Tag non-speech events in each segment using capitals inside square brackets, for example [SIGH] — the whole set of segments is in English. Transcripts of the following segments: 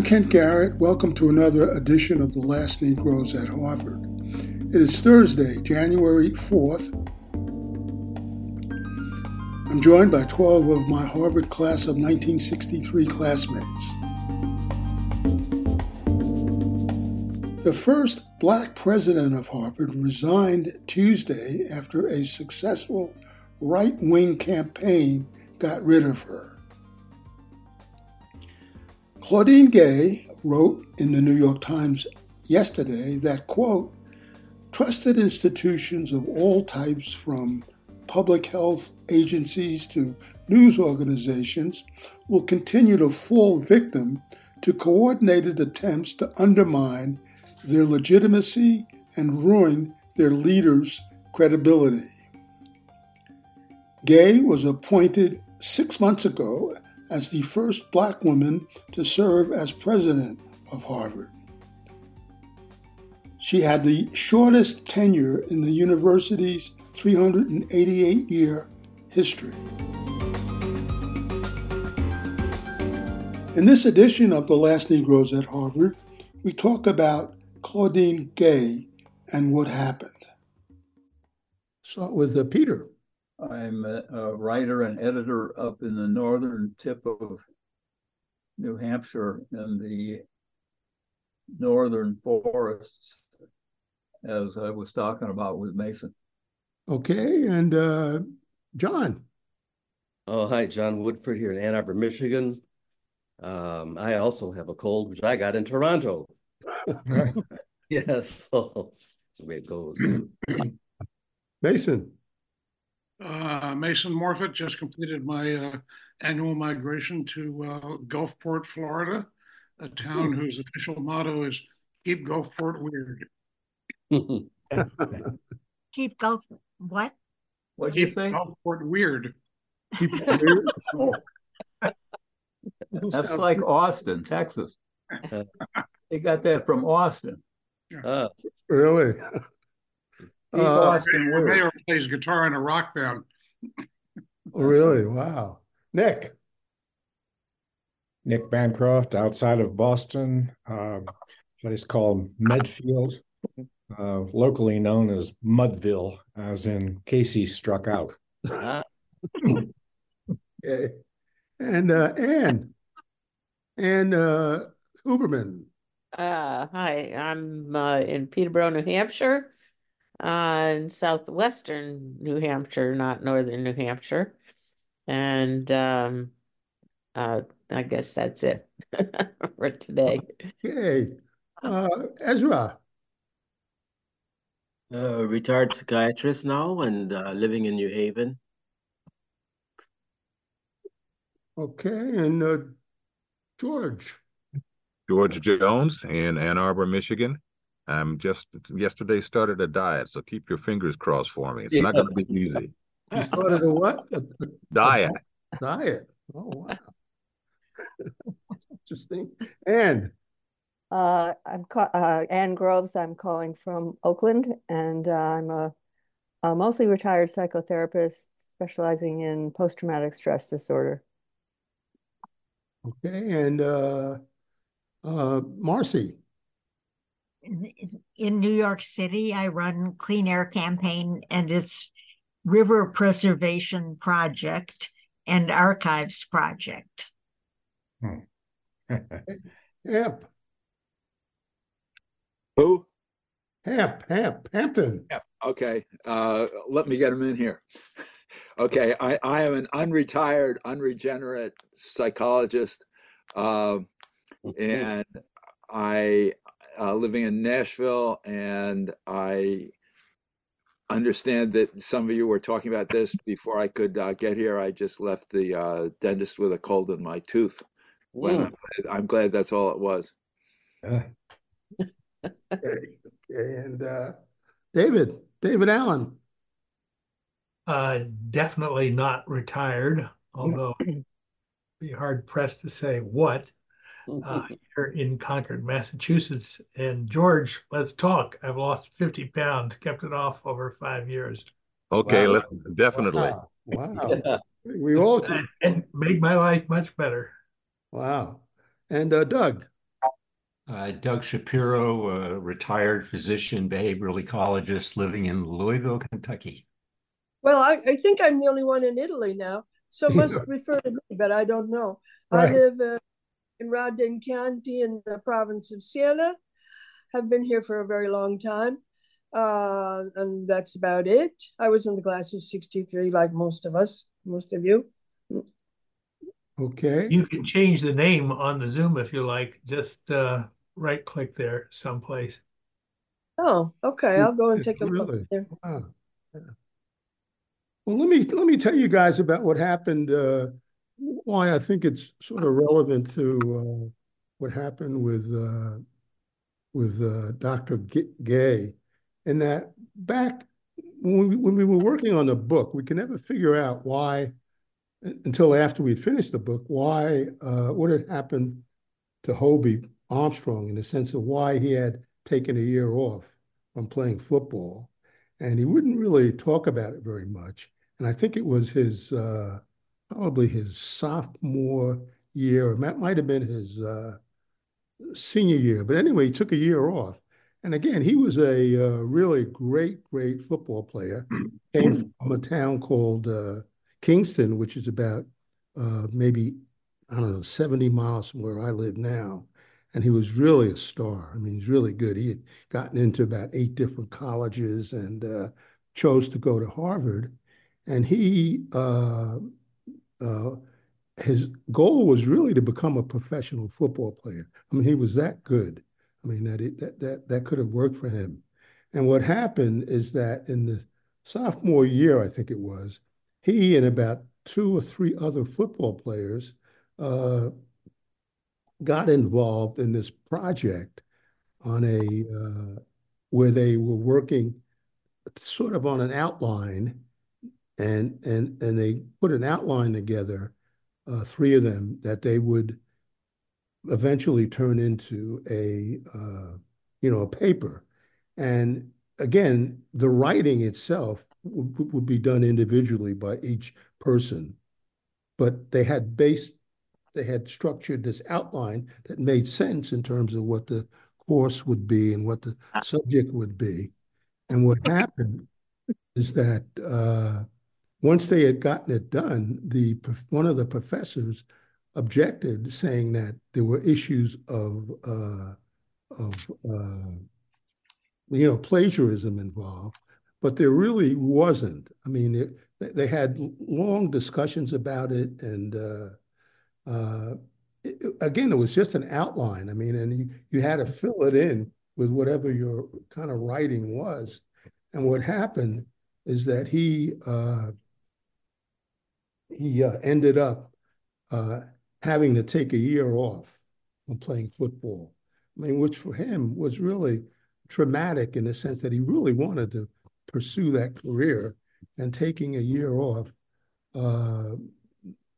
I'm Kent Garrett. Welcome to another edition of The Last Negroes at Harvard. It is Thursday, January 4th. I'm joined by 12 of my Harvard class of 1963 classmates. The first black president of Harvard resigned Tuesday after a successful right wing campaign got rid of her. Claudine Gay wrote in the New York Times yesterday that, quote, trusted institutions of all types, from public health agencies to news organizations, will continue to fall victim to coordinated attempts to undermine their legitimacy and ruin their leaders' credibility. Gay was appointed six months ago as the first black woman to serve as president of Harvard. She had the shortest tenure in the university's 388 year history. In this edition of The Last Negroes at Harvard, we talk about Claudine Gay and what happened. Start with uh, Peter. I'm a, a, writer and editor up in the northern tip of New Hampshire in the northern forests, as I was talking about with Mason. Okay, and uh, John. Oh, hi, John Woodford here in Ann Arbor, Michigan. Um, I also have a cold, which I got in Toronto. [LAUGHS] [LAUGHS] yes, [LAUGHS] so that's the way it goes. Mason. Uh, Mason Morfitt just completed my uh, annual migration to uh, Gulfport, Florida, a town whose official motto is "Keep Gulfport Weird." [LAUGHS] Keep Gulf what? What do you say? Gulfport Weird. Keep it weird. [LAUGHS] Oh. That's like Austin, Texas. they got that from Austin. Uh, really? Keep Uh, Austin The weird. mayor plays guitar in a rock band. really? Wow. Nick. Nick Bancroft outside of Boston, uh, place called Medfield, uh, locally known as Mudville, as in Casey struck out. [LAUGHS] Okay. And uh, Anne. Anne uh, Huberman. Uh, hi, I'm uh, in Peterborough, New Hampshire, uh, in southwestern New Hampshire, not northern New Hampshire. And um, uh, I guess that's it [LAUGHS] for today. Okay. Uh, Ezra. Uh, retired psychiatrist now and uh, living in New Haven. Okay. And uh, George. George Jones in Ann Arbor, Michigan. I'm just yesterday started a diet, so keep your fingers crossed for me. It's not going to be easy. You started a what? A, [LAUGHS] a Diet. diet. Oh, wow. That's [LAUGHS] interesting. Anne. Uh, I'm ca- uh, Ann Groves. I'm calling from Oakland, and uh, I'm a, a mostly retired psychotherapist specializing in post-traumatic stress disorder. Okay. And uh, uh, Marcy. In, in New York City, I run Clean Air Campaign and its River Preservation Project and Archives Project. [LAUGHS] Hamp. Who? Hamp. Hamp. Hampton. Yeah. Okay. Uh, let me get him in here. [LAUGHS] Okay. I, I am an unretired, unregenerate psychologist, uh, and I uh, living in Nashville, and I understand that some of you were talking about this before I could uh, get here. I just left the uh, dentist with a cold in my tooth. Well, mm, I'm, glad, I'm glad that's all it was. Uh, Okay. okay. And uh, David. David Allen. Uh, definitely not retired, although be hard pressed to say what. Uh, here in Concord, Massachusetts. And George, let's talk. I've lost 50 pounds, kept it off over five years, Okay, Wow. let's definitely. Wow. Wow. [LAUGHS] We all. and, and made my life much better. Wow. And uh, Doug. Uh, Doug Shapiro, a retired physician, behavioral ecologist living in Louisville, Kentucky. Well, I, I think I'm the only one in Italy now, so it must [LAUGHS] refer to me, but I don't know. Right. I live uh, in Radda in Chianti in the province of Siena. Have been here for a very long time, uh, and that's about it. I was in the class of '63, like most of us, most of you. Okay. You can change the name on the Zoom if you like. Just uh, right click there someplace. Oh, okay. I'll go and It's take a look really- there. wow. Yeah. Well, let me let me tell you guys about what happened. Uh, why I think it's sort of relevant to uh, what happened with uh, with uh, Dr. Gay, in that back when we, when we were working on the book, we could never figure out why until after we finished the book why uh, what had happened to Hobie Armstrong in the sense of why he had taken a year off from playing football, and he wouldn't really talk about it very much. And I think it was his uh, probably his sophomore year, or that might have been his uh, senior year. But anyway, he took a year off. And again, he was a uh, really great, great football player. [CLEARS THROAT] Came from a town called uh, Kingston, which is about uh, maybe, I don't know, 70 miles from where I live now. And he was really a star. I mean, he's really good. He had gotten into about eight different colleges and uh, chose to go to Harvard. And he, uh, his goal was really to become a professional football player. I mean, he was that good. I mean, that it, that that that could have worked for him. And what happened is that in the sophomore year, I think it was, he and about two or three other football players uh, got involved in this project on a uh, where they were working sort of on an outline, and and and they put an outline together, uh, three of them that they would eventually turn into a uh, you know a paper, and again the writing itself would, would be done individually by each person, but they had based they had structured this outline that made sense in terms of what the course would be and what the subject would be. And what happened is that uh, once they had gotten it done, the one of the professors objected, saying that there were issues of uh, of uh, you know plagiarism involved, but there really wasn't. I mean, it, they had long discussions about it, and uh, uh, it, again, it was just an outline. I mean, and you, you had to fill it in with whatever your kind of writing was. And what happened is that he uh, he uh, ended up uh, having to take a year off from playing football. I mean, which for him was really traumatic in the sense that he really wanted to pursue that career, and taking a year off, uh,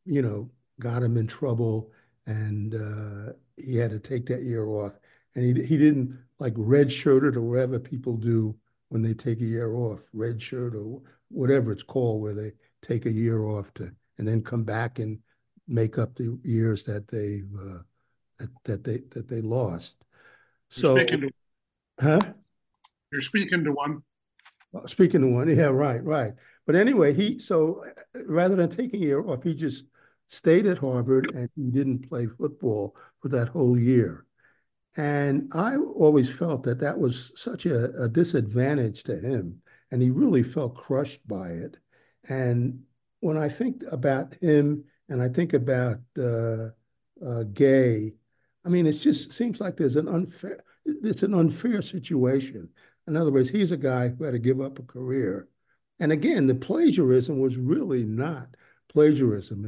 you know, got him in trouble, and uh, he had to take that year off. And he he didn't like red shirted or whatever people do when they take a year off, red shirt or whatever it's called, where they take a year off to and then come back and make up the years that they've uh, that, that they that they lost. So, You're speaking to, huh? you're speaking to one. Uh, Speaking of one, yeah, right, right. But anyway, he so uh, rather than taking a year off, he just stayed at Harvard and he didn't play football for that whole year. And I always felt that that was such a, a disadvantage to him, and he really felt crushed by it. And when I think about him and I think about uh, uh, Gay, I mean, it just seems like there's an unfair, it's an unfair situation. In other words, he's a guy who had to give up a career. And again, the plagiarism was really not plagiarism,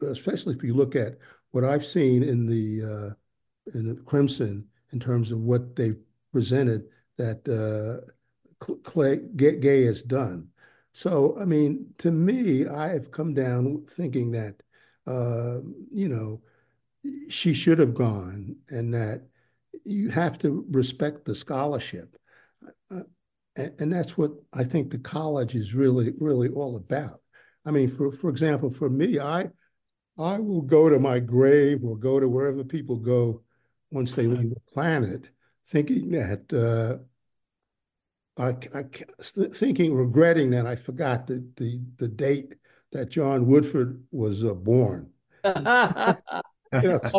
it, especially if you look at what I've seen in the uh, in the Crimson in terms of what they presented that uh, Clay, Gay, Gay has done. So, I mean, to me, I have come down thinking that, uh, you know, she should have gone and that you have to respect the scholarship. Uh, and, that's what I think the college is really, really all about. I mean, for, for example, for me, I, I will go to my grave or go to wherever people go once they leave the planet, thinking that uh, I, I thinking regretting that I forgot the the the date that John Woodford was uh, born. [LAUGHS] [LAUGHS] you know,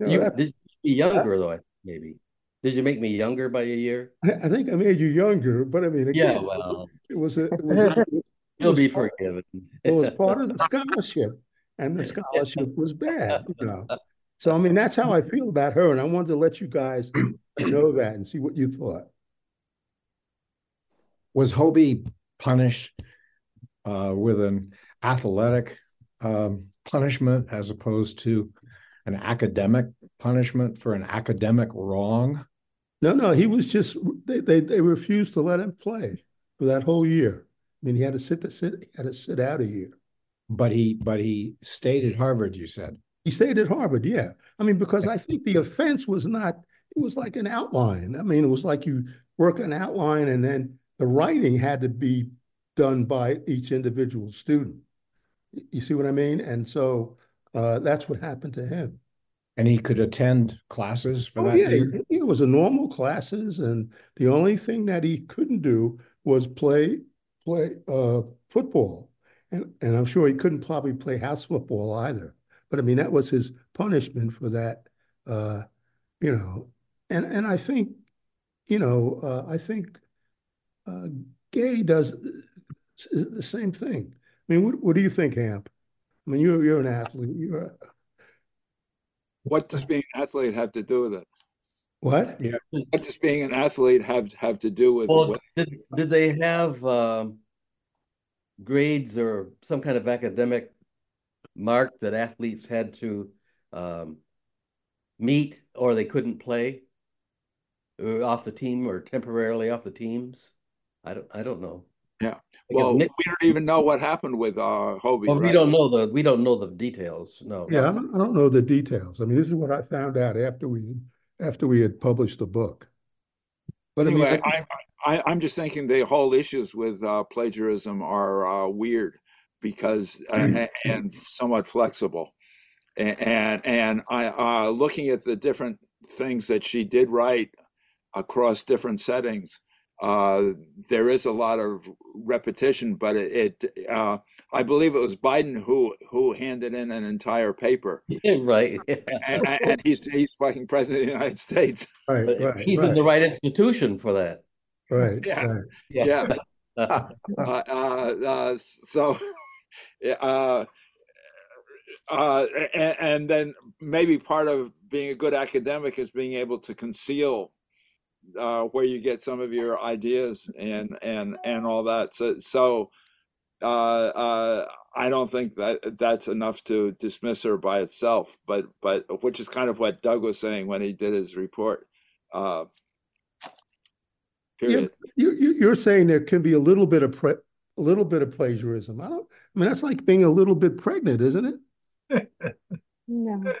you know, did you be younger though, maybe. Did you make me younger by a year? I, think I made you younger, but I mean, again, yeah, well, it was a. It was, a, [LAUGHS] it you'll be part, forgiven. it was part of the scholarship, and the scholarship was bad, you know. So I mean, that's how I feel about her, and I wanted to let you guys know that and see what you thought. Was Hobie punished uh, with an athletic um, punishment as opposed to an academic punishment for an academic wrong? No, no, he was just they they, they refused to let him play for that whole year. I mean, he had to sit to sit had to sit out a year. But he but he stayed at Harvard. You said he stayed at Harvard. Yeah, I mean because I think the offense was not. It was like an outline. I mean, it was like you work an outline and then the writing had to be done by each individual student. You see what I mean? And so uh, that's what happened to him. And he could attend classes for oh, that yeah, year? It, was a normal classes, and the only thing that he couldn't do was play play uh, football. And, and I'm sure he couldn't probably play house football either. But I mean, that was his punishment for that, uh, you know. And and I think, you know, uh, I think uh, Gay does the same thing. I mean, what, what do you think, Hamp? I mean, you're you're an athlete. You're a... what does being an athlete have to do with it? What? Yeah. What does being an athlete have have to do with well, it? Did, did they have um, grades or some kind of academic mark that athletes had to um, meet, or they couldn't play uh, off the team or temporarily off the teams? I don't. I don't know. Yeah. Well, Nick, we don't even know what happened with uh Hobie. Well, right? we don't know the we don't know the details. No. Yeah, I don't, I don't know the details. I mean, this is what I found out after we after we had published the book. But anyway, I mean, I, I, I'm just thinking the whole issues with uh, plagiarism are uh, weird because uh, and somewhat flexible, and and, and I uh, looking at the different things that she did write across different settings uh, there is a lot of repetition, but it, it uh, I believe it was Biden who who handed in an entire paper. [LAUGHS] Yeah, right. and, and, he's he's fucking president of the United States. [LAUGHS] Right, right. He's right. in the right institution for that. Right. [LAUGHS] Yeah. Right. Yeah. yeah. uh, uh, uh, so. Uh, uh, and, and then maybe part of being a good academic is being able to conceal uh, where you get some of your ideas and and and all that. So so uh, uh, I don't think that that's enough to dismiss her by itself. But but which is kind of what Doug was saying when he did his report. Uh, period. You, you, you're saying there can be a little bit of pre- a little bit of plagiarism. I don't. I mean, that's like being a little bit pregnant, isn't it? [LAUGHS] no.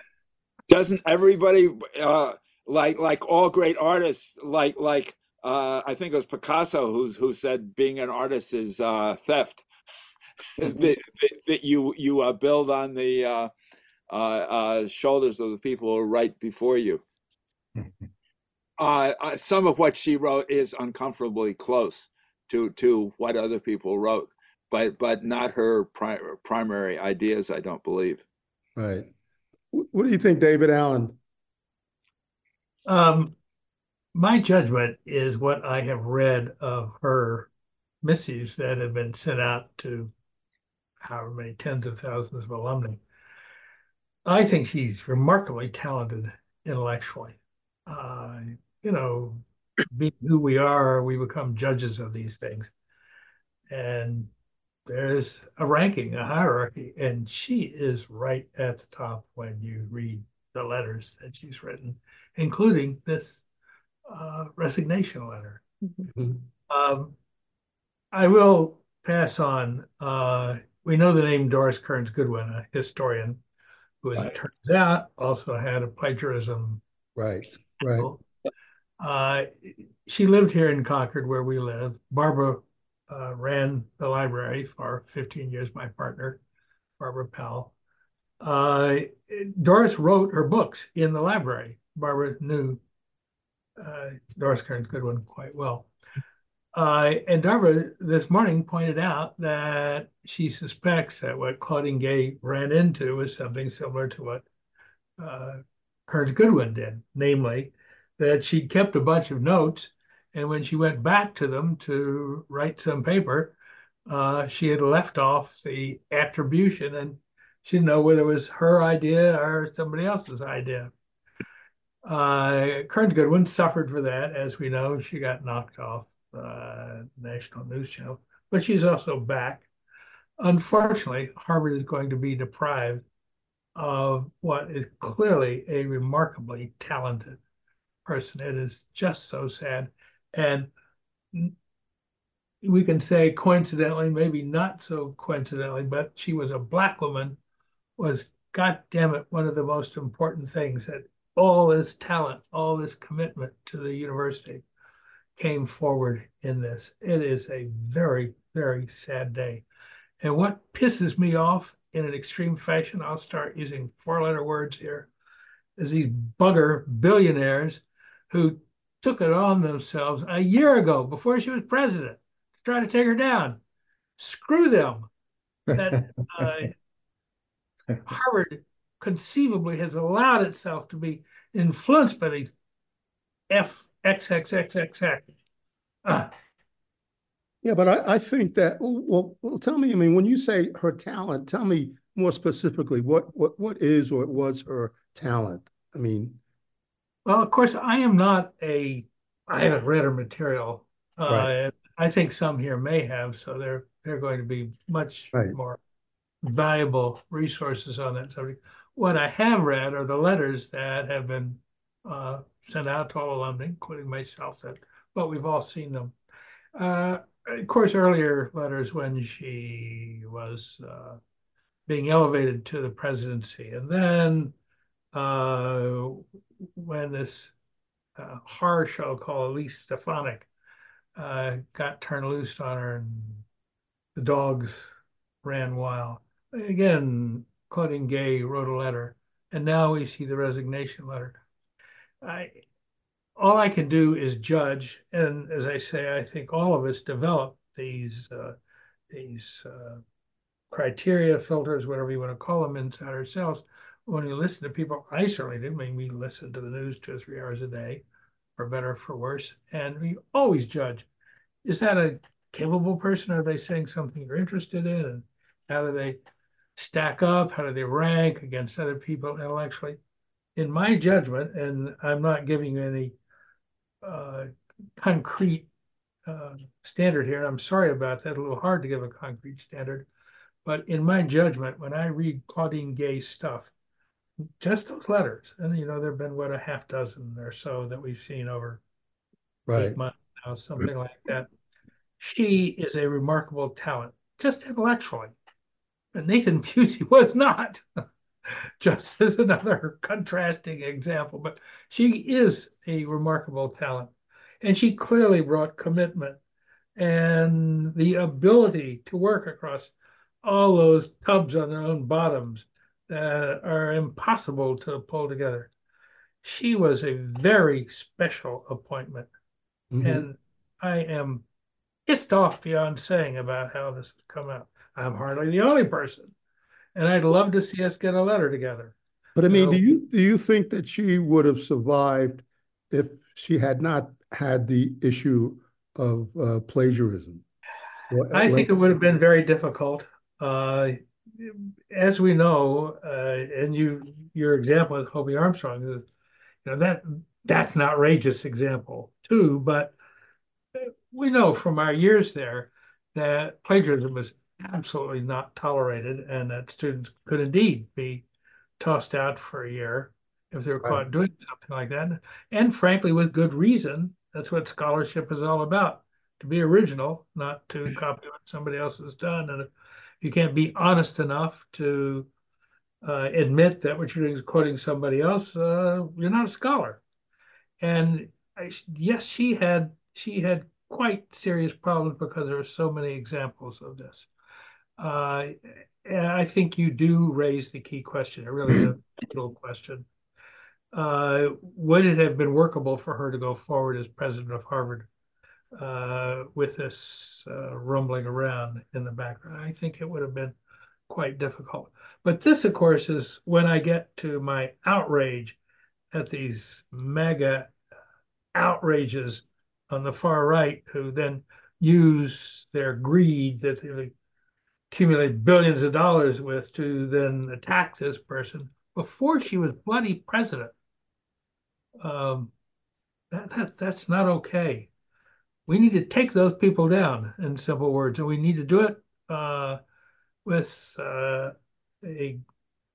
Doesn't everybody? Uh, like like all great artists like like uh, I think it was Picasso who's who said being an artist is uh, theft. [LAUGHS] that, that, that, you you uh, build on the uh, uh, uh, shoulders of the people right before you. some of what she wrote is uncomfortably close to to what other people wrote, but but not her pri- primary ideas. I don't believe. Right. What do you think, David Allen? Um, my judgment is what I have read of her missives that have been sent out to however many tens of thousands of alumni. I think she's remarkably talented intellectually. Uh, you know, being who we are, we become judges of these things. And there's a ranking, a hierarchy, and she is right at the top when you read the letters that she's written including this uh, resignation letter. Mm-hmm. Um, I will pass on. Uh, we know the name Doris Kearns Goodwin, a historian, who, as right. it turns out, also had a plagiarism. Right, right. Uh, she lived here in Concord, where we live. Barbara uh, ran the library for 15 years, my partner, Barbara Pell. Uh, Doris wrote her books in the library. Barbara knew uh, Doris Kearns Goodwin quite well. Uh, and Barbara this morning pointed out that she suspects that what Claudine Gay ran into was something similar to what uh, Kearns Goodwin did, namely that she'd kept a bunch of notes, and when she went back to them to write some paper, uh, she had left off the attribution and she didn't know whether it was her idea or somebody else's idea. Uh, Kearns Goodwin suffered for that, as we know. She got knocked off uh, national news channel, but she's also back. Unfortunately, Harvard is going to be deprived of what is clearly a remarkably talented person. It is just so sad. And we can say coincidentally, maybe not so coincidentally, but she was a black woman, was God damn it, one of the most important things that all this talent, all this commitment to the university came forward in this. It is a very, very sad day. And what pisses me off in an extreme fashion, I'll start using four letter words here, is these bugger billionaires who took it on themselves a year ago before she was president to try to take her down. Screw them. That [LAUGHS] uh, [LAUGHS] Harvard conceivably has allowed itself to be influenced by these F X X X X X. Ah. Yeah, but I, I think that well, well, tell me. I mean, when you say her talent, tell me more specifically what what what is or was her talent. I mean, well, of course, I am not a. I haven't read her material. Right. Uh, I think some here may have, so they're they're going to be much right. more valuable resources on that subject. What I have read are the letters that have been uh, sent out to all alumni, including myself, that but we've all seen them. Uh, of course, earlier letters when she was uh, being elevated to the presidency, and then uh, when this uh, horror show called Elise Stefanik uh, got turned loose on her, and the dogs ran wild. Again, Claudine Gay wrote a letter, and now we see the resignation letter. I all I can do is judge, and as I say, I think all of us develop these uh, these uh, criteria, filters, whatever you want to call them, inside ourselves. When you listen to people, I certainly do. I mean, we listen to the news two or three hours a day, for better or for worse, and we always judge: is that a capable person? Are they saying something you're interested in? And how do they stack up? How do they rank against other people intellectually? In my judgment, and I'm not giving any uh, concrete uh, standard here. And I'm sorry about that. A little hard to give a concrete standard. But in my judgment, when I read Claudine Gay's stuff, just those letters, and you know, there have been what a half dozen or so that we've seen over right. eight months now, something like that. She is a remarkable talent, just intellectually. But Nathan Pusey [LAUGHS] was not. just as another contrasting example. But she is a remarkable talent. And she clearly brought commitment and the ability to work across all those tubs on their own bottoms that are impossible to pull together. She was a very special appointment. Mm-hmm. And I am pissed off beyond saying about how this has come out. I'm hardly the only person and I'd love to see us get a letter together. But I mean, so, do you do you think that she would have survived if she had not had the issue of uh, plagiarism? I think it would have been very difficult. Uh, as we know, uh, and you your example with Hobie Armstrong, you know that that's an outrageous example too. But we know from our years there that plagiarism was absolutely not tolerated and that students could indeed be tossed out for a year if they were right. caught doing something like that. And frankly, with good reason, that's what scholarship is all about to be original, not to copy what somebody else has done. And if you can't be honest enough to uh, admit that what you're doing is quoting somebody else, uh, you're not a scholar. And I, yes, she had she had quite serious problems because there are so many examples of this. Uh, and I think you do raise the key question, a really a vital question. Uh, would it have been workable for her to go forward as president of Harvard uh, with this uh, rumbling around in the background? I think it would have been quite difficult. But this, of course, is when I get to my outrage at these mega outrages on the far right who then use their greed that they accumulate billions of dollars with to then attack this person before she was bloody president. Um, that, that that's not okay. We need to take those people down in simple words, and we need to do it uh, with uh, a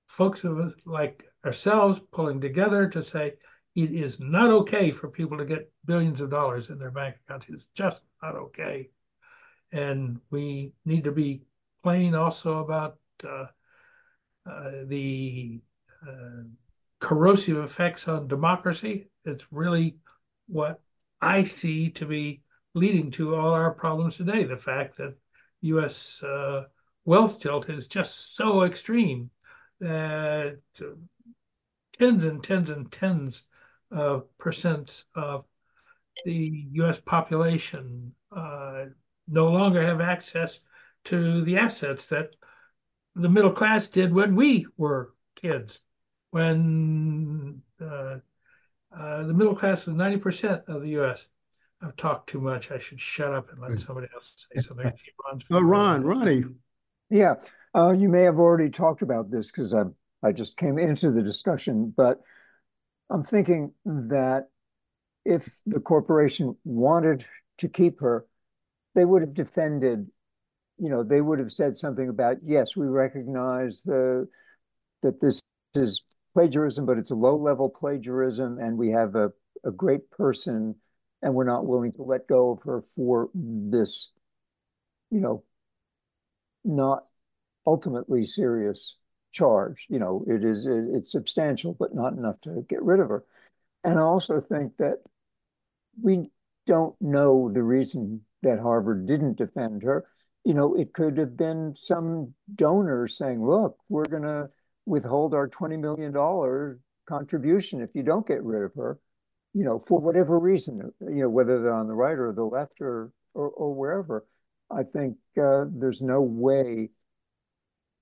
folks like ourselves pulling together to say it is not okay for people to get billions of dollars in their bank accounts. It's just not okay. And we need to be also about uh, uh, the uh, corrosive effects on democracy. It's really what I see to be leading to all our problems today. The fact that U.S. Uh, wealth tilt is just so extreme that tens and tens and tens of percents of the U.S. population uh, no longer have access to the assets that the middle class did when we were kids. When uh, uh, the middle class was 90% of the U.S. I've talked too much. I should shut up and let somebody else say something. Oh, Ron, Ronnie. Yeah, uh, you may have already talked about this because I I just came into the discussion, but I'm thinking that if the corporation wanted to keep her, they would have defended, you know, they would have said something about, yes, we recognize the that this is plagiarism, but it's a low-level plagiarism, and we have a, a great person, and we're not willing to let go of her for this, you know, not ultimately serious charge. You know, it is it, it's substantial, but not enough to get rid of her. And I also think that we don't know the reason that Harvard didn't defend her. You know, it could have been some donor saying, look, we're going to withhold our $20 million contribution if you don't get rid of her, you know, for whatever reason, you know, whether they're on the right or the left or, or, or wherever. I think uh, there's no way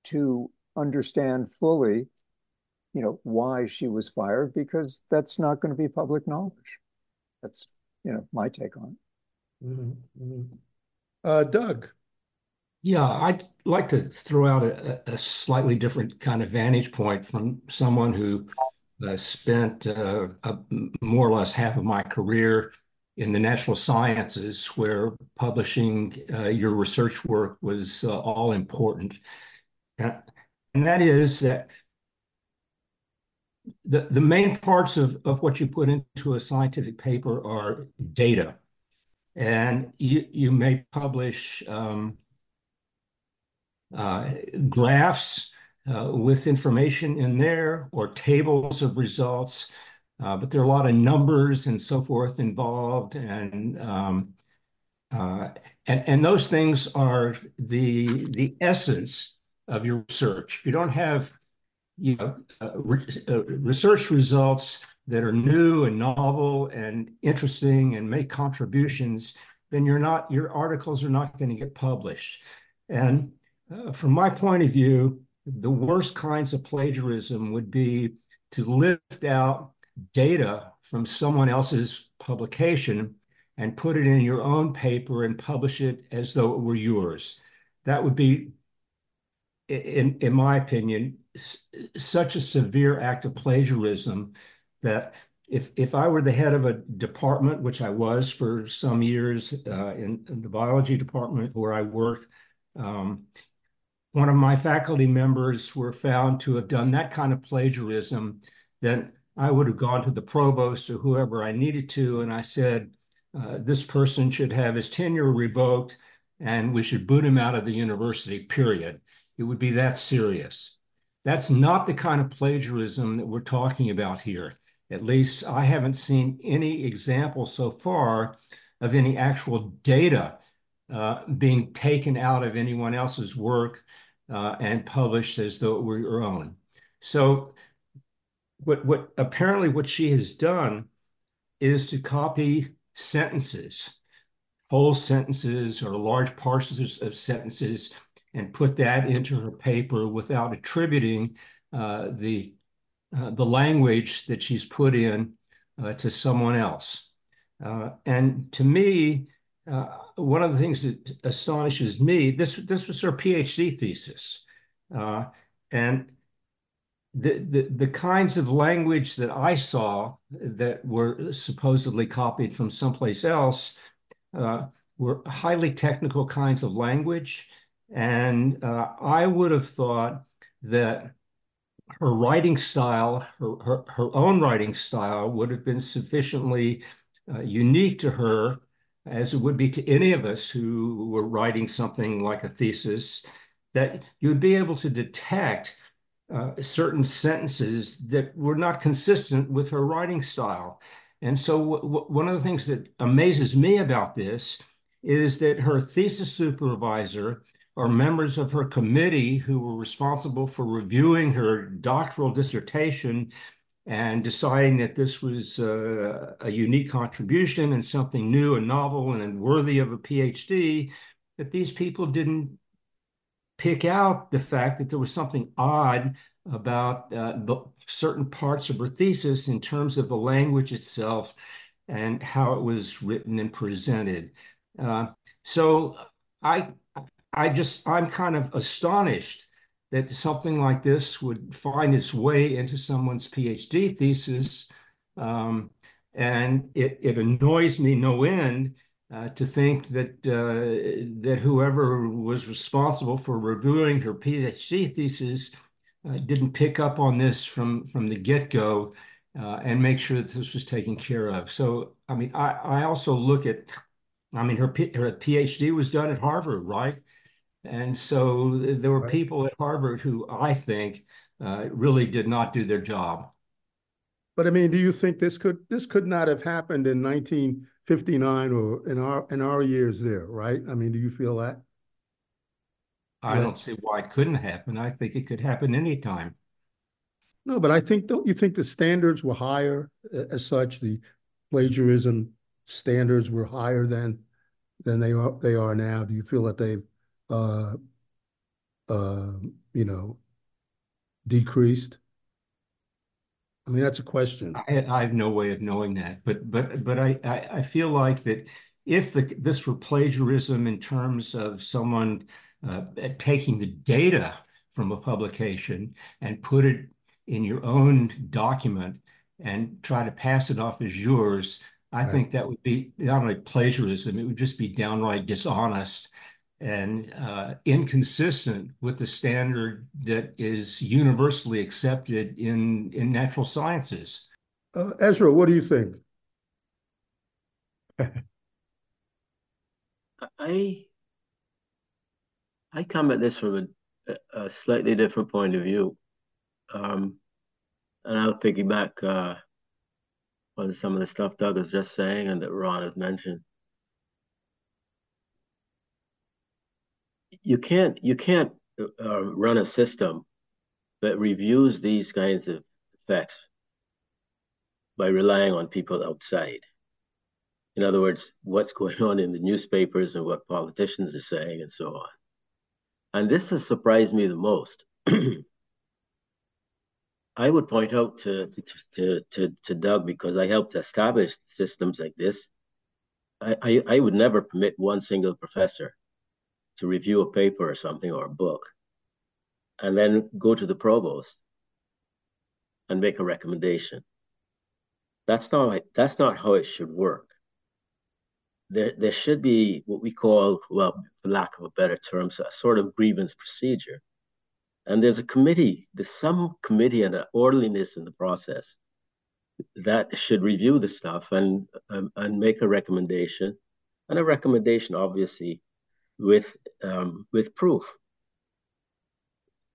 to understand fully, you know, why she was fired because that's not going to be public knowledge. That's you know my take on it. Mm-hmm. Uh, Doug. Yeah, I'd like to throw out a, a, slightly different kind of vantage point from someone who uh, spent uh, a, more or less half of my career in the natural sciences, where publishing uh, your research work was uh, all important. And, and that is that the, the main parts of, of what you put into a scientific paper are data. And you, you may publish um, uh, graphs uh, with information in there or tables of results, uh, but there are a lot of numbers and so forth involved. And, um, uh, and, and those things are the, the essence of your research. If you don't have you know, uh, re uh, research results that are new and novel and interesting and make contributions, then you're not, your articles are not going to get published. And uh, from my point of view, the worst kinds of plagiarism would be to lift out data from someone else's publication and put it in your own paper and publish it as though it were yours. That would be in in my opinion, such a severe act of plagiarism that if if I were the head of a department, which I was for some years uh, in, in, the biology department where I worked, um, one of my faculty members were found to have done that kind of plagiarism, then I would have gone to the provost or whoever I needed to, and I said, uh, this person should have his tenure revoked, and we should boot him out of the university. Period. It would be that serious. That's not the kind of plagiarism that we're talking about here. At least I haven't seen any example so far of any actual data uh, being taken out of anyone else's work uh, and published as though it were your own. So what, what apparently what she has done is to copy sentences, whole sentences or large parcels of sentences and put that into her paper without attributing uh, the uh, the language that she's put in uh, to someone else. Uh, and to me, uh, one of the things that astonishes me this this was her PhD thesis, uh, and the, the the kinds of language that I saw that were supposedly copied from someplace else were highly technical kinds of language. And uh, I would have thought that her writing style, her, her, her own writing style, would have been sufficiently uh, unique to her as it would be to any of us who were writing something like a thesis, that you'd be able to detect uh, certain sentences that were not consistent with her writing style. And so, one of the things that amazes me about this is that her thesis supervisor or members of her committee who were responsible for reviewing her doctoral dissertation and deciding that this was uh, a unique contribution and something new and novel and worthy of a PhD, that these people didn't pick out the fact that there was something odd about uh, certain parts of her thesis in terms of the language itself and how it was written and presented. Uh, so I I just, I'm kind of astonished that something like this would find its way into someone's PhD thesis. Um, and it, it annoys me no end uh, to think that uh, that whoever was responsible for reviewing her PhD thesis uh, didn't pick up on this from from the get go uh, and make sure that this was taken care of. So, I mean, I, I also look at, I mean, her her PhD was done at Harvard, right? And so there were people at Harvard who I think uh, really did not do their job. But I mean, do you think this could this could not have happened in 1959 or in our in our years there, right? I mean, do you feel that? I don't see why it couldn't happen. I think it could happen anytime. No, but I think don't you think the standards were higher as such? The plagiarism standards were higher than than they are they are now. Do you feel that they've you know, decreased? I mean, that's a question. I, I have no way of knowing that, but but but I, I, I feel like that if the, this were plagiarism in terms of someone uh, taking the data from a publication and put it in your own document and try to pass it off as yours, I think that would be not only plagiarism, it would just be downright dishonest and uh, inconsistent with the standard that is universally accepted in, in natural sciences. Uh, Ezra, what do you think? [LAUGHS] I I come at this from a, a slightly different point of view, um, and I'll piggyback uh, on some of the stuff Doug was just saying and that Ron has mentioned. You can't you can't uh, run a system that reviews these kinds of effects by relying on people outside. In other words, what's going on in the newspapers and what politicians are saying and so on. And this has surprised me the most. [CLEARS THROAT] I would point out to, to, to, to, Doug because I helped establish systems like this. I, I, I would never permit one single professor to review a paper or something or a book, and then go to the provost and make a recommendation. That's not that's not how it should work. There there should be what we call, well, for lack of a better term, a sort of grievance procedure. And there's a committee, there's some committee and an orderliness in the process that should review the stuff and um, and make a recommendation. And a recommendation obviously with um, with proof.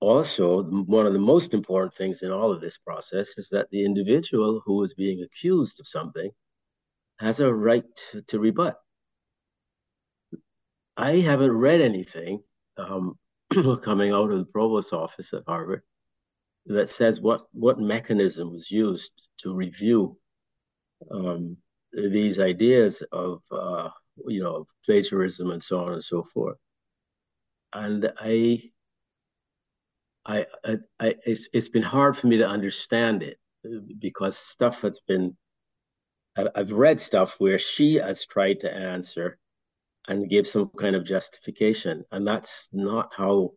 Also, one of the most important things in all of this process is that the individual who is being accused of something has a right to, to rebut. I haven't read anything um, [CLEARS THROAT] coming out of the provost's office at Harvard that says what what mechanism was used to review um, these ideas of uh, you know plagiarism and so on and so forth. And I, I, I, I it's it's been hard for me to understand it because stuff has been. I've read stuff where she has tried to answer and give some kind of justification, and that's not how.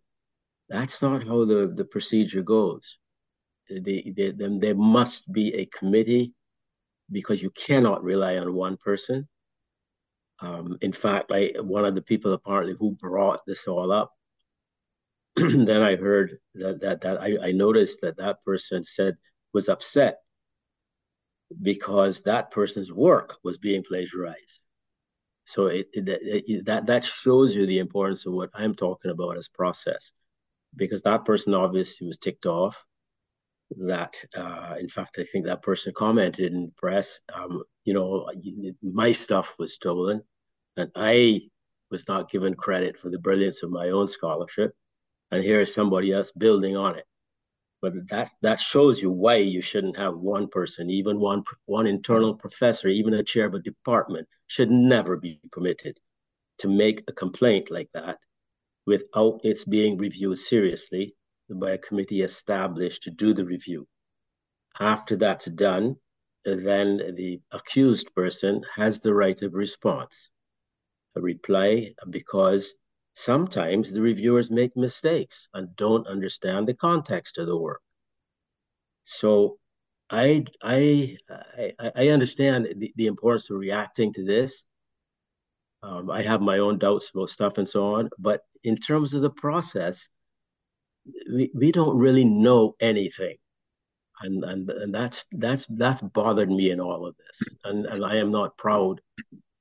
That's not how the, the procedure goes. The, the, the, there must be a committee because you cannot rely on one person. Um, in fact, one of the people apparently who brought this all up, [CLEARS THROAT] then I heard that that that I, I noticed that that person said was upset because that person's work was being plagiarized. So it, it, it, that that shows you the importance of what I'm talking about as process, because that person obviously was ticked off that uh, in fact i think that person commented in press um, you know my stuff was stolen and i was not given credit for the brilliance of my own scholarship. And here is somebody else building on it. But that that shows you why you shouldn't have one person even one one internal professor even a chair of a department should never be permitted to make a complaint like that without its being reviewed seriously by a committee established to do the review. After that's done, then the accused person has the right of response, reply, because sometimes the reviewers make mistakes and don't understand the context of the work. So I I I, I understand the, the importance of reacting to this. Um, I have my own doubts about stuff and so on, but in terms of the process, we, we don't really know anything and and and that's that's that's bothered me in all of this and and i am not proud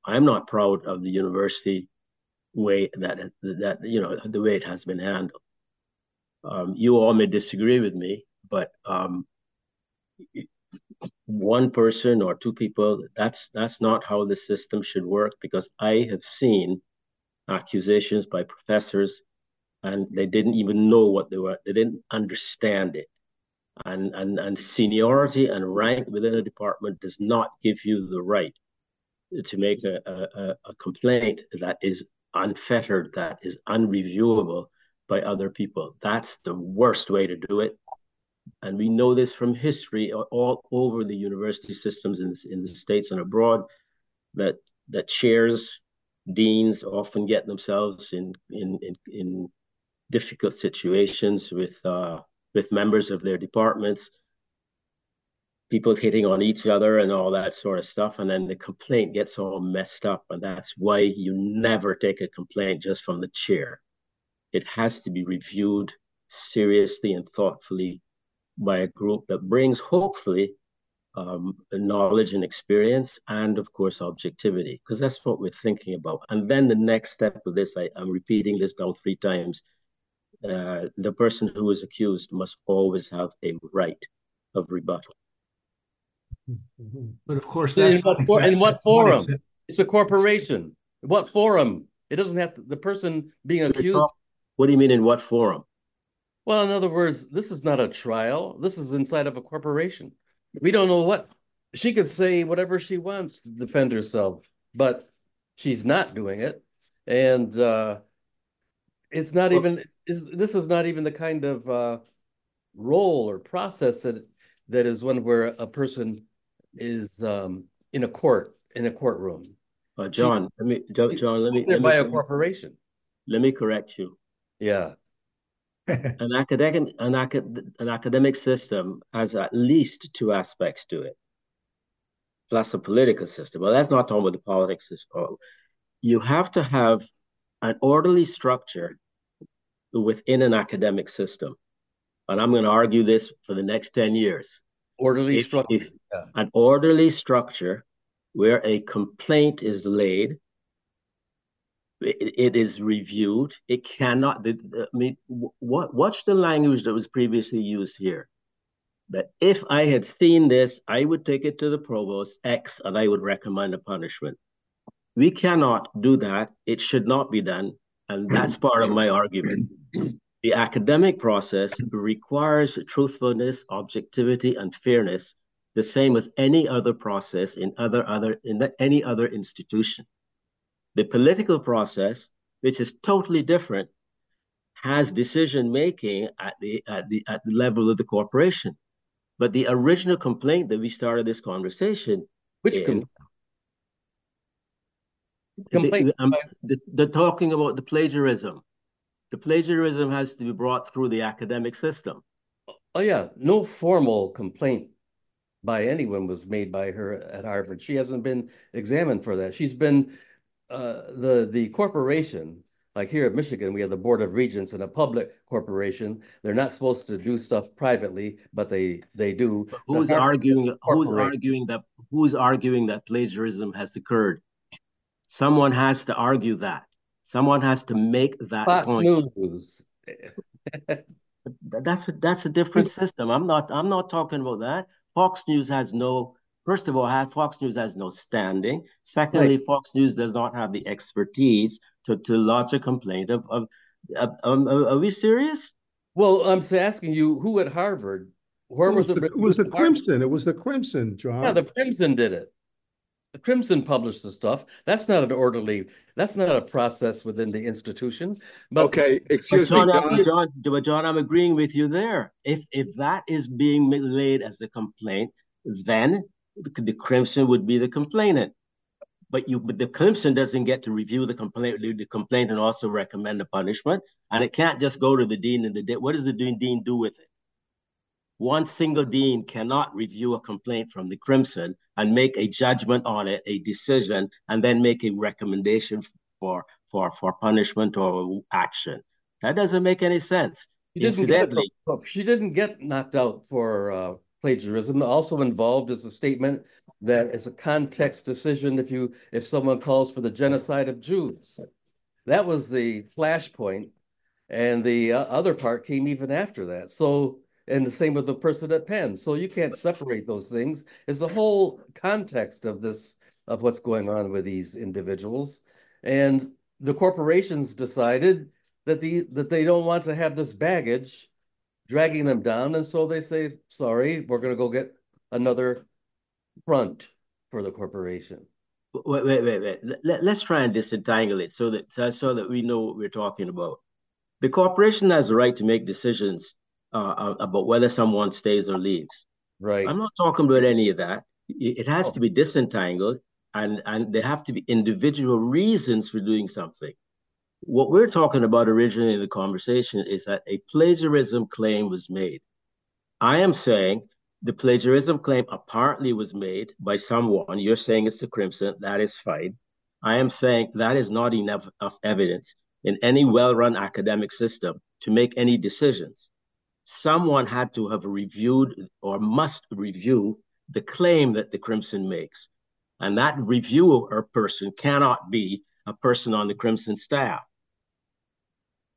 i'm not proud of the university way that that you know the way it has been handled. Um, you all may disagree with me but um, one person or two people that's that's not how the system should work because i have seen accusations by professors and they didn't even know what they were they didn't understand it. And and and seniority and rank within a department does not give you the right to make a, a, a complaint that is unfettered that is unreviewable by other people. That's the worst way to do it. And we know this from history all over the university systems in, in the states and abroad that that chairs deans often get themselves in in in, in difficult situations with uh, with members of their departments, people hitting on each other and all that sort of stuff, and then the complaint gets all messed up, and that's why you never take a complaint just from the chair. It has to be reviewed seriously and thoughtfully by a group that brings hopefully um, knowledge and experience, and of course objectivity, because that's what we're thinking about. And then the next step of this, I, I'm repeating this now three times, uh, the person who is accused must always have a right of rebuttal. But of course, that's in what, for, in what forum? It's a corporation. What forum? It doesn't have to, the person being accused. What do you mean in what forum? Well, in other words, this is not a trial. This is inside of a corporation. We don't know what she could say whatever she wants to defend herself, but she's not doing it. And uh, it's not well, even is this is not even the kind of uh, role or process that that is one where a person is um, in a court in a courtroom. Uh, John, she, let me John, John let me let by me, a corporation. Let me correct you. Yeah. [LAUGHS] an academic an, acad, an academic system has at least two aspects to it plus a political system well that's not talking about the politics you have to have an orderly structure within an academic system. And I'm going to argue this for the next 10 years. Orderly if, structure. If yeah. An orderly structure where a complaint is laid, it, it is reviewed. It cannot, I mean, what, what's the language that was previously used here? That if I had seen this, I would take it to the provost X and I would recommend a punishment We cannot do that. It should not be done. And that's [CLEARS THROAT] part of my argument. The academic process requires truthfulness, objectivity, and fairness, the same as any other process in other other in any other institution. The political process, which is totally different, has decision making at the at the at the level of the corporation. But the original complaint that we started this conversation, which in, complaint, the, um, the, they're talking about the plagiarism. The plagiarism has to be brought through the academic system. Oh yeah, no formal complaint by anyone was made by her at Harvard. She hasn't been examined for that. She's been uh, the the corporation like here at Michigan, we have the Board of Regents and a public corporation. They're not supposed to do stuff privately, but they they do. But who's arguing? Who's arguing that? Who's arguing that plagiarism has occurred? Someone has to argue that. Someone has to make that Fox point. News. [LAUGHS] that's a, that's a different system. I'm not I'm not talking about that. Fox News has no First of all, Fox News has no standing. Secondly, right. Fox News does not have the expertise to, to lodge a complaint of, of, of, of are we serious? Well, I'm asking you, who at Harvard? Where it was, was it? The, it was the Crimson. It was the Crimson, John. Yeah, the Crimson did it. The Crimson published the stuff. That's not an orderly. That's not a process within the institution. But okay, excuse John, me, John. John, John, John, I'm agreeing with you there. If if that is being laid as a complaint, then the Crimson would be the complainant. But you, but the Crimson doesn't get to review the complaint, the complaint, and also recommend a punishment. And it can't just go to the dean and the dean. What does the dean, dean do with it? One single dean cannot review a complaint from the Crimson and make a judgment on it, a decision, and then make a recommendation for for for punishment or action. That doesn't make any sense. She Incidentally, didn't get, she didn't get knocked out for uh, plagiarism. Also involved is a statement that is a context decision if you if someone calls for the genocide of Jews. That was the flashpoint, and the uh, other part came even after that. So, and the same with the person at Penn. So you can't separate those things. It's the whole context of this of what's going on with these individuals, and the corporations decided that the that they don't want to have this baggage dragging them down. And so they say, sorry, we're going to go get another front for the corporation. Wait, wait, wait, wait. Let, us try and disentangle it so that so that we know what we're talking about. The corporation has the right to make decisions uh, uh, about whether someone stays or leaves. Right. I'm not talking about any of that. It has oh. to be disentangled, and and there have to be individual reasons for doing something what we're talking about originally in the conversation is that a plagiarism claim was made. I am saying the plagiarism claim apparently was made by someone. You're saying it's the Crimson. That is fine. I am saying that is not enough of evidence in any well run academic system to make any decisions. Someone had to have reviewed or must review the claim that the Crimson makes. And that reviewer person cannot be a person on the Crimson staff.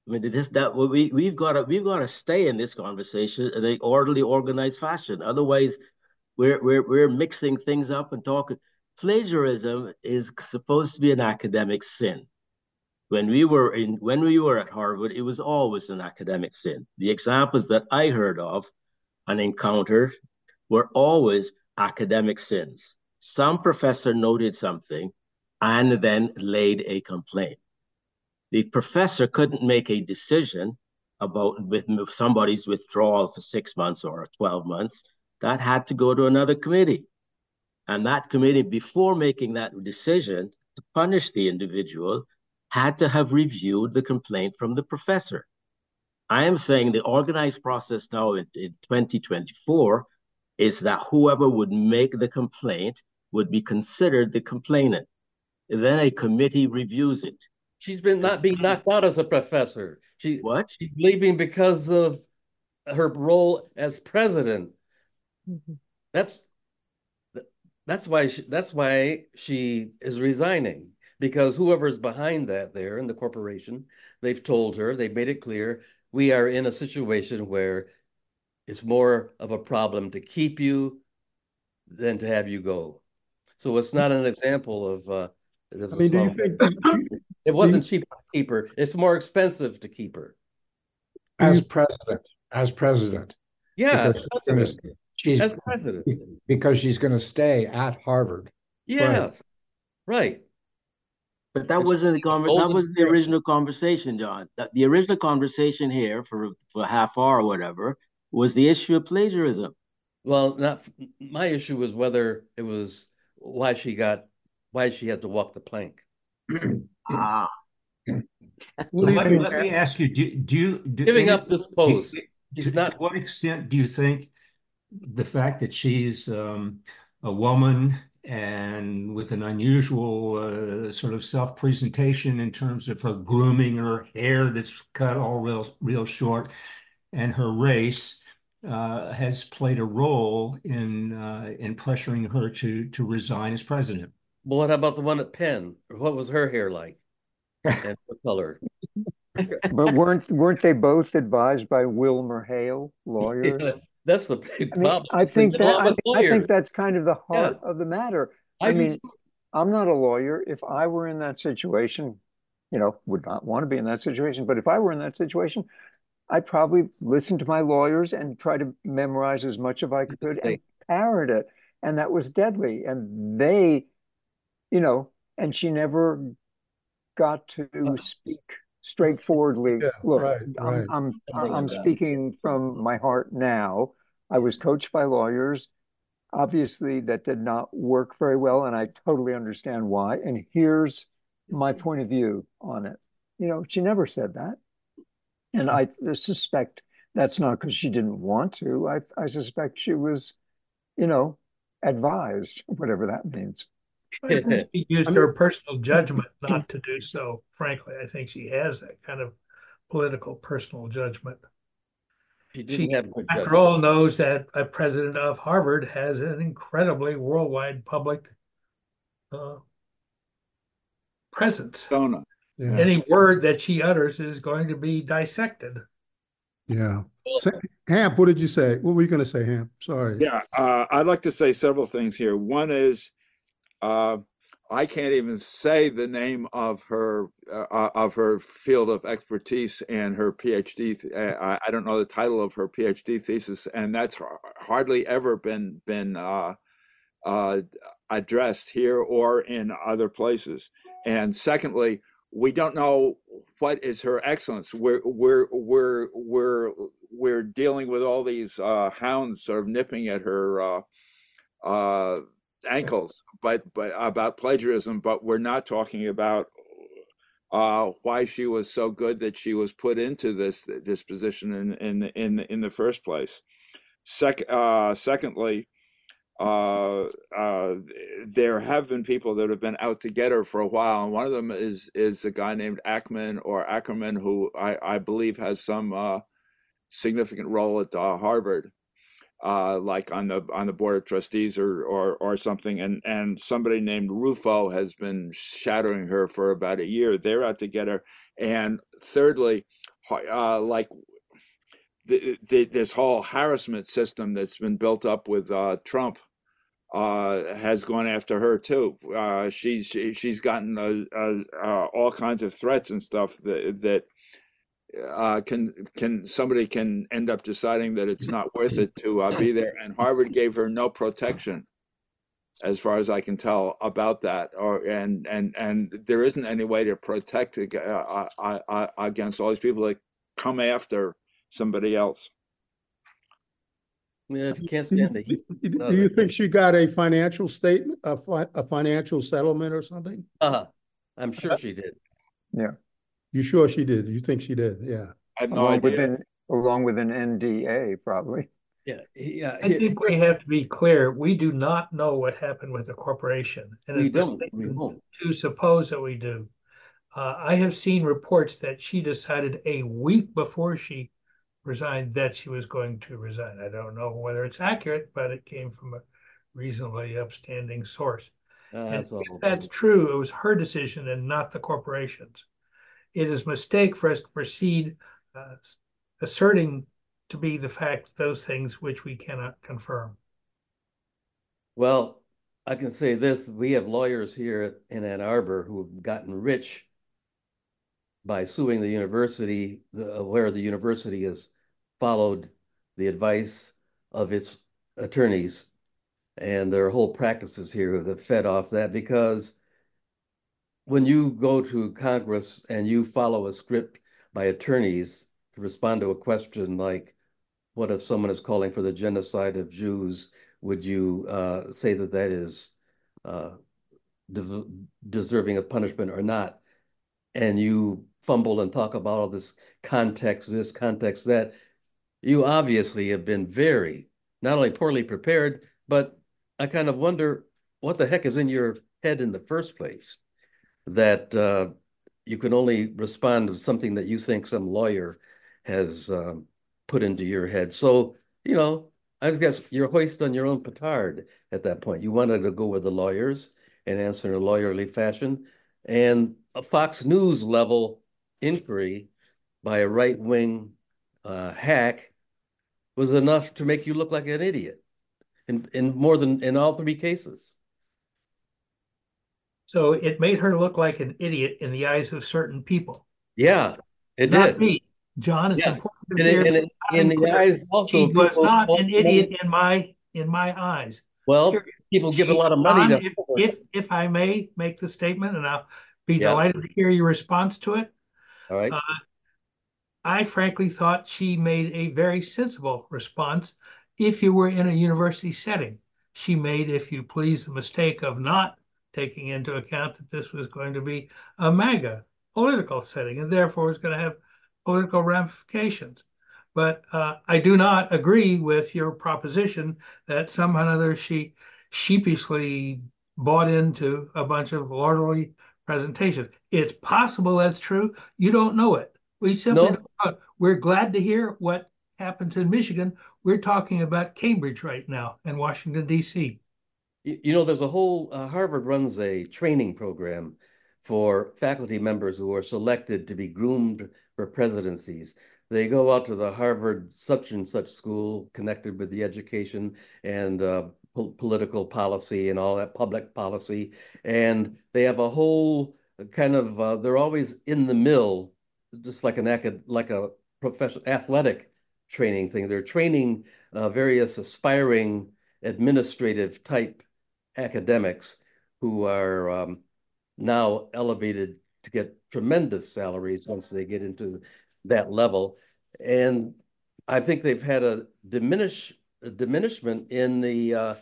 I mean, that we we've got to we've got to stay in this conversation in an orderly, organized fashion. Otherwise, we're we're we're mixing things up and talking. Plagiarism is supposed to be an academic sin. When we were in when we were at Harvard, it was always an academic sin. The examples that I heard of and encountered were always academic sins. Some professor noted something and then laid a complaint the professor couldn't make a decision about with somebody's withdrawal for six months or 12 months. That had to go to another committee. And that committee, before making that decision to punish the individual, had to have reviewed the complaint from the professor. I am saying the organized process now in, in 2024 is that whoever would make the complaint would be considered the complainant. Then a committee reviews it. She's been not being knocked out as a professor. She what? She's leaving because of her role as president. Mm-hmm. That's that's why she, that's why she is resigning because whoever's behind that there in the corporation, they've told her, they've made it clear, we are in a situation where it's more of a problem to keep you than to have you go. So it's not an example of uh, It is I a mean, do you slow. think, It wasn't cheap to keep her. It's more expensive to keep her. As president, as president. Yeah, because as president. She's As president. because she's going to stay at Harvard. Yes, right. But that And wasn't the she's the conver- that was the original conversation, John. That- The original conversation here for for a half hour or whatever was the issue of plagiarism. Well, not my issue was whether it was why she got why she had to walk the plank. Ah, So What do you let, think, let me ask you, do, do you do Giving any- up this do- post. to, She's to what extent do you think the fact that she's um, a woman and with an unusual uh, sort of self-presentation in terms of her grooming, her hair that's cut all real real short, and her race uh, has played a role in uh, in pressuring her to to resign as president? Well, what about the one at Penn? What was her hair like? [LAUGHS] And what color? But weren't weren't they both advised by Wilmer Hale, lawyers? Yeah, that's the big I mean, problem. I think that I, with I think that's kind of the heart of the matter. I I mean. I'm not a lawyer. If I were in that situation, you know, would not want to be in that situation. But if I were in that situation, I'd probably listen to my lawyers and try to memorize as much as I could and parrot it. And that was deadly. And they, you know, and she never got to uh, speak straightforwardly. Yeah, Look, right, I'm, right. I'm, I'm speaking from my heart now. I was coached by lawyers. Obviously, that did not work very well, and I totally understand why. And here's my mm-hmm. point of view on it. You know, she never said that. And I suspect that's not because she didn't want to. I, I suspect she was, you know, advised, whatever that means. I think she used I mean- her personal [LAUGHS] judgment not to do so. Frankly, I think she has that kind of political personal judgment. She She, didn't have after judgment. all, knows that a president of Harvard has an incredibly worldwide public uh, presence. Donna. Yeah, Any word that she utters is going to be dissected. yeah. Say- Hamp, what did you say? What were you going to say, Hamp? Sorry. Yeah, uh, I'd like to say several things here. One is, uh, I can't even say the name of her uh, uh, of her field of expertise and her PhD. th- uh, I, don't know the title of her PhD thesis, and that's har- hardly ever been been uh, uh, addressed here or in other places. And secondly, we don't know what is her excellence. We're we're we're we're we're dealing with all these hounds sort of nipping at her ankles, but but about plagiarism. But we're not talking about uh, why she was so good that she was put into this this position in in in in the first place. Sec, uh, secondly, uh, uh, there have been people that have been out to get her for a while, and one of them is is a guy named Ackman or Ackerman, who I, I believe has some uh, significant role at uh, Harvard, uh, like on the on the board of trustees or or or something. And and somebody named Rufo has been shadowing her for about a year. They're out to get her. And thirdly, uh, like the, the, this whole harassment system that's been built up with uh, Trump uh, has gone after her too. Uh, she's she, she's gotten uh, all kinds of threats and stuff that that uh, can can somebody can end up deciding that it's not worth it to uh, be there. And Harvard gave her no protection, as far as I can tell, about that. Or and and and there isn't any way to protect uh, uh, uh, against all these people that come after somebody else. Yeah, if you can't Do you, stand the heat. do no, you think she got a financial statement, a, fi- a financial settlement or something? Uh huh. I'm sure she did. Yeah. You sure she did? You think she did? Yeah. I have no Along with idea. an, along with an NDA, probably. Yeah, yeah. I think we have to be clear. We do not know what happened with the corporation. And We don't. We mistaken won't. to suppose that we do. Uh, I have seen reports that she decided a week before she resigned that she was going to resign. I don't know whether it's accurate, but it came from a reasonably upstanding source. Uh, And that's all. if that's true, it was her decision and not the corporation's. It is a mistake for us to proceed uh, asserting to be the fact those things which we cannot confirm. Well, I can say this, we have lawyers here in Ann Arbor who have gotten rich by suing the university, the, where the university has followed the advice of its attorneys. And there are whole practices here that fed off that because when you go to Congress and you follow a script by attorneys to respond to a question like, what if someone is calling for the genocide of Jews? Would you uh, say that that is uh, des deserving of punishment or not? And you fumble and talk about all this context, this context, that you obviously have been very, not only poorly prepared, but I kind of wonder what the heck is in your head in the first place that uh, you can only respond to something that you think some lawyer has uh, put into your head. So, you know, I guess you're hoist on your own petard at that point. You wanted to go with the lawyers and answer in a lawyerly fashion. And a Fox News level inquiry by a right wing uh, hack was enough to make you look like an idiot in, in more than in all three cases. So it made her look like an idiot in the eyes of certain people. Yeah, it not did. me. John, it's Yeah. important to hear and in the eyes also She was not an idiot in my in my eyes. Well, people give a lot of money John, to. if, if if I may make the statement, and I'll be Yeah. delighted to hear your response to it. All right. Uh, I frankly thought she made a very sensible response. If you were in a university setting, she made, if you please, the mistake of not taking into account that this was going to be a MAGA political setting and therefore was going to have political ramifications. But uh, I do not agree with your proposition that somehow or other she sheepishly bought into a bunch of lordly presentations. It's possible that's true. You don't know it. We simply No. don't. We're glad to hear what happens in Michigan. We're talking about Cambridge right now and Washington, D.C. You, know, there's a whole uh, Harvard runs a training program for faculty members who are selected to be groomed for presidencies. They go out to the Harvard such and such school connected with the education and uh, po- political policy and all that public policy, and they have a whole kind of uh, they're always in the mill, just like an acad like a professional athletic training thing. They're training uh, various aspiring administrative type academics who are um, now elevated to get tremendous salaries once they get into that level. And I think they've had a diminish a diminishment in the uh,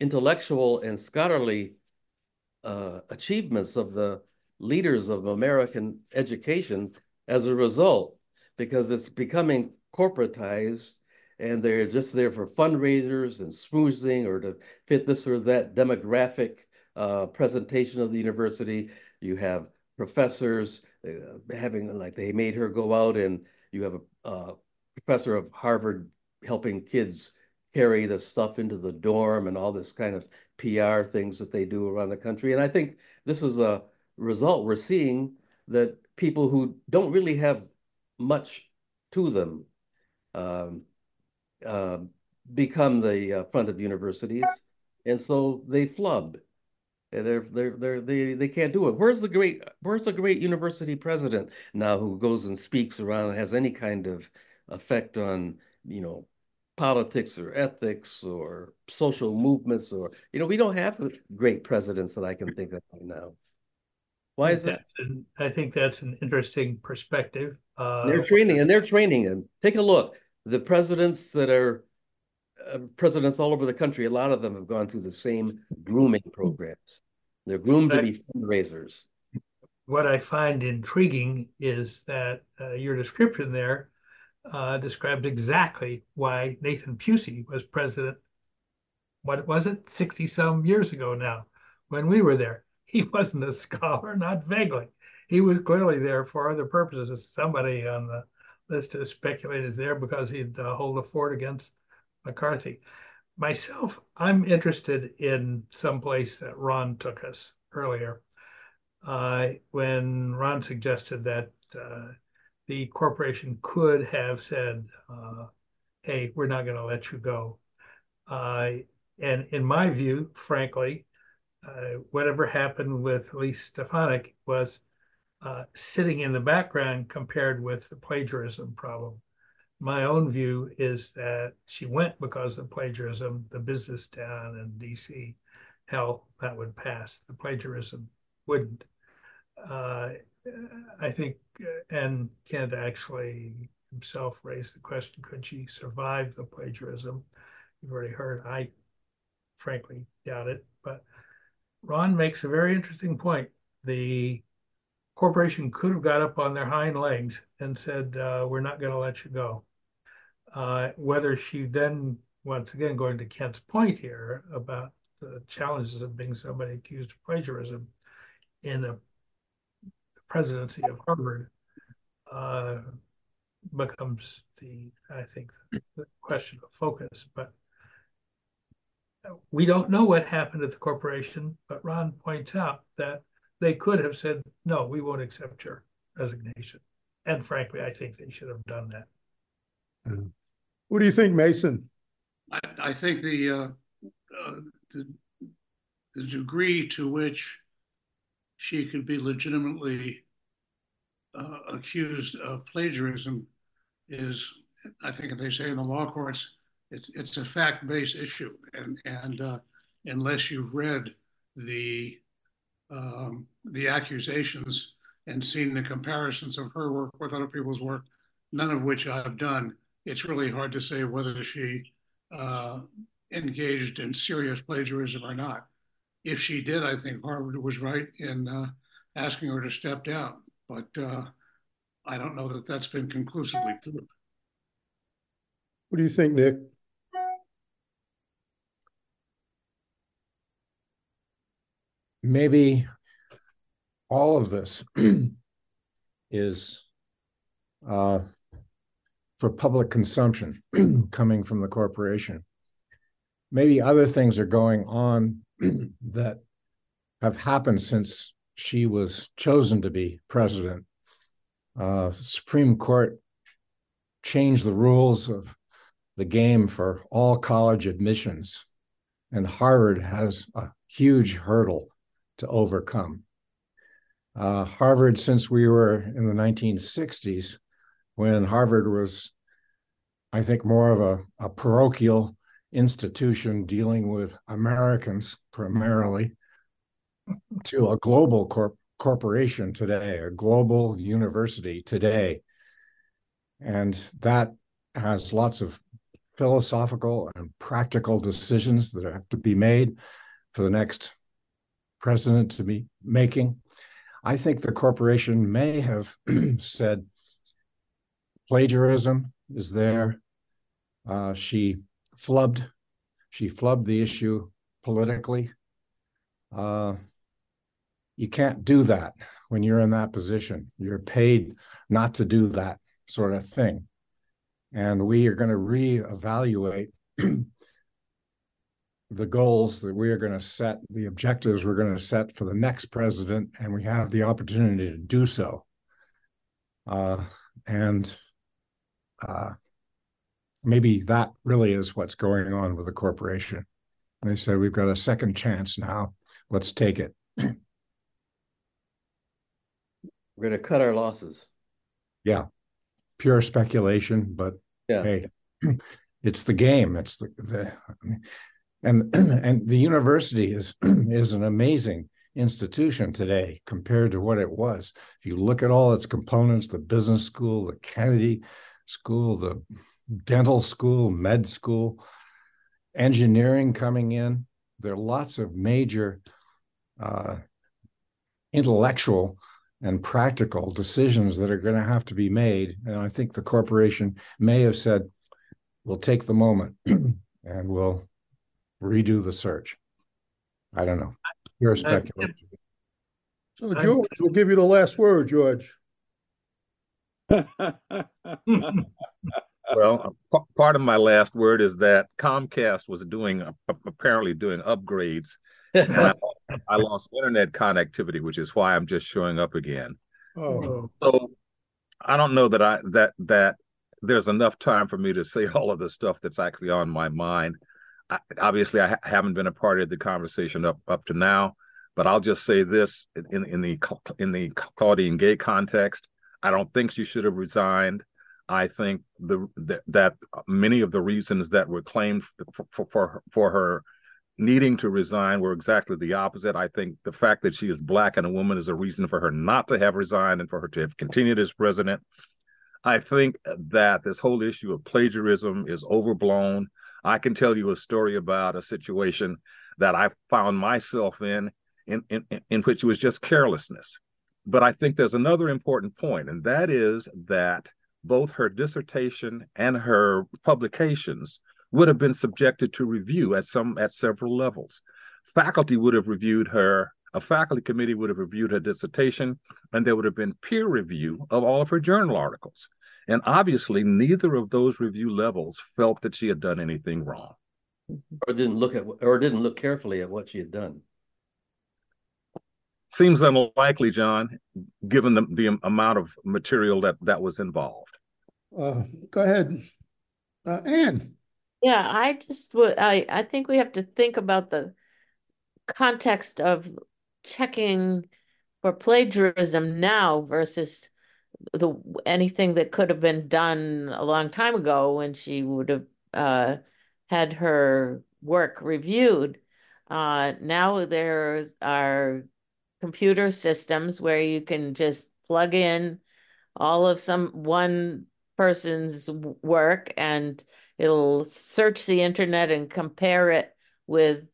intellectual and scholarly uh, achievements of the leaders of American education as a result, because it's becoming corporatized and they're just there for fundraisers and smoozing or to fit this or that demographic uh, presentation of the university. You have professors uh, having, like they made her go out and you have a professor of Harvard helping kids carry the stuff into the dorm and all this kind of PR things that they do around the country. And I think this is a result we're seeing that people who don't really have much to them um, uh, become the uh, front of universities, and so they flub. And They're they're they're they they can't do it. Where's the great Where's the great university president now who goes and speaks around and has any kind of effect on you know politics or ethics or social movements or you know we don't have great presidents that I can think of right now. Why is that? I think that's an interesting perspective. Uh, They're training and they're training him. Take a look. The presidents that are uh, presidents all over the country, a lot of them have gone through the same grooming programs. They're groomed to be fundraisers. what I find intriguing is that uh, your description there uh, described exactly why Nathan Pusey was president. What was it, 60 some years ago now, when we were there? He [LAUGHS] wasn't a scholar, not vaguely. He was clearly there for other purposes. Somebody on the list has speculated there because he'd uh, hold the fort against McCarthy. Myself, I'm interested in some place that Ron took us earlier uh, when Ron suggested that uh, the corporation could have said, uh, hey, we're not going to let you go. Uh, and in my view, frankly, uh, whatever happened with Elise Stefanik was uh, sitting in the background compared with the plagiarism problem. My own view is that she went because of plagiarism. The business down in DC, hell, that would pass. The plagiarism wouldn't. Uh, I think, uh, and Kent actually himself raised the question: Could she survive the plagiarism? You've already heard. I frankly doubt it, but Ron makes a very interesting point. The corporation could have got up on their hind legs and said, uh, "We're not going to let you go." Uh, whether she then, once again, going to Kent's point here about the challenges of being somebody accused of plagiarism in a presidency of Harvard, uh, becomes the, I think, the question of focus. But we don't know what happened at the corporation, but Ron points out that they could have said, no, we won't accept your resignation. And frankly, I think they should have done that. What do you think, Mason? I, I think the, uh, uh, the the degree to which she could be legitimately uh, accused of plagiarism is, I think they say in the law courts, it's it's a fact-based issue, and and uh, unless you've read the um, the accusations and seen the comparisons of her work with other people's work, none of which I've done, it's really hard to say whether she uh, engaged in serious plagiarism or not. If she did, I think Harvard was right in uh, asking her to step down, but uh, I don't know that that's been conclusively proved. What do you think, Nick? Maybe all of this [CLEARS THROAT] is uh, for public consumption [CLEARS THROAT] coming from the corporation. Maybe other things are going on [CLEARS THROAT] that have happened since she was chosen to be president. Uh, Supreme Court changed the rules of the game for all college admissions, and Harvard has a huge hurdle to overcome. Uh, Harvard, since we were in the 1960s, when Harvard was, I think, more of a, a parochial institution dealing with Americans primarily, to a global corp- corporation today, a global university today. And that has lots of philosophical and practical decisions that have to be made for the next president to be making. I think the corporation may have [CLEARS THROAT] said plagiarism is there. Uh, she flubbed, she flubbed the issue politically. Uh, you can't do that when you're in that position. You're paid not to do that sort of thing. And we are going to reevaluate [CLEARS THROAT] the goals that we are going to set, the objectives we're going to set for the next president, and we have the opportunity to do so. Uh, and uh, maybe that really is what's going on with the corporation. They said, We've got a second chance now. Let's take it. [CLEARS THROAT] We're going to cut our losses. Yeah. Pure speculation, but yeah. hey, [CLEARS THROAT] it's the game. It's the, the and [CLEARS THROAT] and the university is [CLEARS THROAT] is an amazing institution today compared to what it was. If you look at all its components the business school the kennedy school the dental school med school engineering coming in there are lots of major uh, intellectual and practical decisions that are going to have to be made. And i think the corporation may have said we'll take the moment [CLEARS THROAT] and we'll redo the search. I don't know. Pure uh, speculation. So George, we'll give you the last word, George. [LAUGHS] well, part of my last word is that Comcast was doing apparently doing upgrades. I, I, lost internet connectivity, which is why I'm just showing up again. Oh. So I don't know that I that that there's enough time for me to say [LAUGHS] all of the stuff that's actually on my mind. Obviously, I ha- haven't been a part of the conversation up up to now, but I'll just say this in in the in the Claudine Gay context. I don't think she should have resigned. I think the, the that many of the reasons that were claimed for, for for for her needing to resign were exactly the opposite. I think the fact that she is black and a woman is a reason for her not to have resigned and for her to have continued as president. I think that this whole issue of plagiarism is overblown. I can tell you a story about a situation that I found myself in, in, in, in which it was just carelessness. But I think there's another important point, and that is that both her dissertation and her publications would have been subjected to review at some at several levels. Faculty would have reviewed her, a faculty committee would have reviewed her dissertation, and there would have been peer review of all of her journal articles. And obviously, neither of those review levels felt that she had done anything wrong. Or didn't look at or didn't look carefully at what she had done. Seems unlikely, John, given the, the amount of material that, that was involved. Uh, go ahead, uh, Anne. Yeah, I just would, I, I think we have to think about the context of checking for plagiarism now versus the anything that could have been done a long time ago when she would have uh, had her work reviewed. Uh, now there are computer systems where you can just plug in all of some one person's work and it'll search the internet and compare it with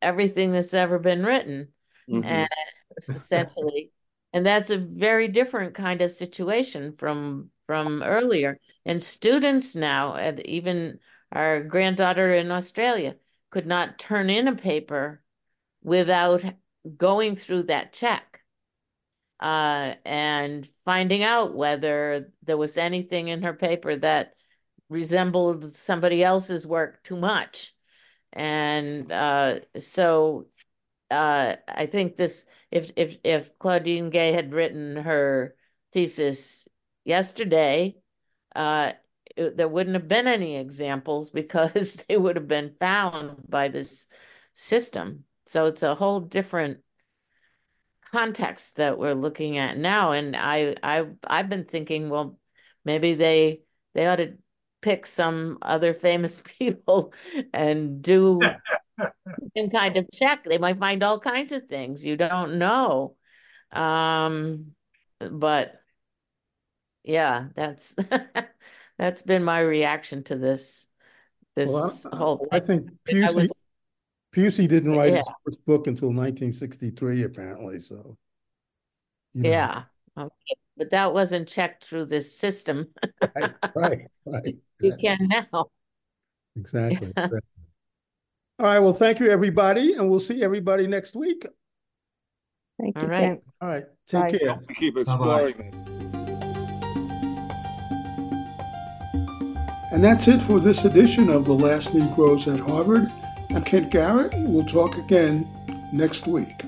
everything that's ever been written mm-hmm. and essentially and that's a very different kind of situation from from earlier and students now and even our granddaughter in australia could not turn in a paper without going through that check uh, and finding out whether there was anything in her paper that resembled somebody else's work too much. And uh, so uh, I think this, if if if Claudine Gay had written her thesis yesterday, uh, it, there wouldn't have been any examples [LAUGHS] because they would have been found by this system. So it's a whole different context that we're looking at now. And I I I've been thinking, well, maybe they they ought to pick some other famous [LAUGHS] people and do [LAUGHS] some kind of check. They might find all kinds of things. You don't know. Um, but yeah, that's [LAUGHS] that's been my reaction to this this well, I, whole thing. I think Pusey, I was, Pusey didn't write yeah. his first book until 1963, apparently. So, you know. yeah, okay. but that wasn't checked through this system. right, right, right. [LAUGHS] You can now. Exactly. [LAUGHS] Exactly. All right. Well, thank you, everybody, and we'll see everybody next week. Thank you. All right. All right. Take Bye. care. Keep exploring Bye-bye. this. And that's it for this edition of The Last Negroes at Harvard. I'm Kent Garrett. We'll talk again next week.